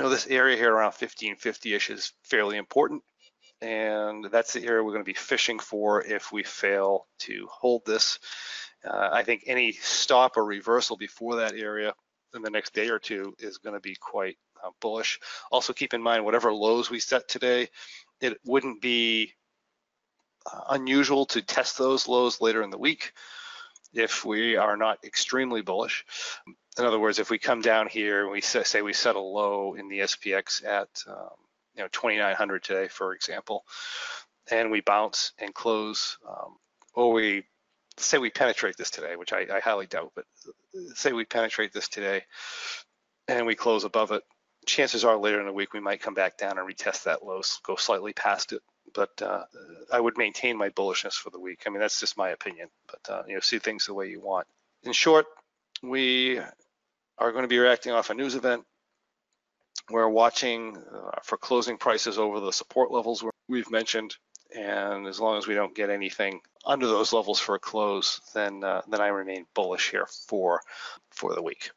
Know, this area here around 1550-ish is fairly important and that's the area we're going to be fishing for if we fail to hold this. Uh, I think any stop or reversal before that area in the next day or two is going to be quite uh, bullish. Also keep in mind whatever lows we set today, it wouldn't be uh, unusual to test those lows later in the week if we are not extremely bullish. In other words, if we come down here and we say we set a low in the SPX at um, you know 2900 today, for example, and we bounce and close, um, or we say we penetrate this today, which I, I highly doubt, but say we penetrate this today and we close above it, chances are later in the week we might come back down and retest that low, go slightly past it. But uh, I would maintain my bullishness for the week. I mean, that's just my opinion. But uh, you know, see things the way you want. In short, we are going to be reacting off a news event. We're watching uh, for closing prices over the support levels we've mentioned, and as long as we don't get anything under those levels for a close, then uh, then I remain bullish here for for the week.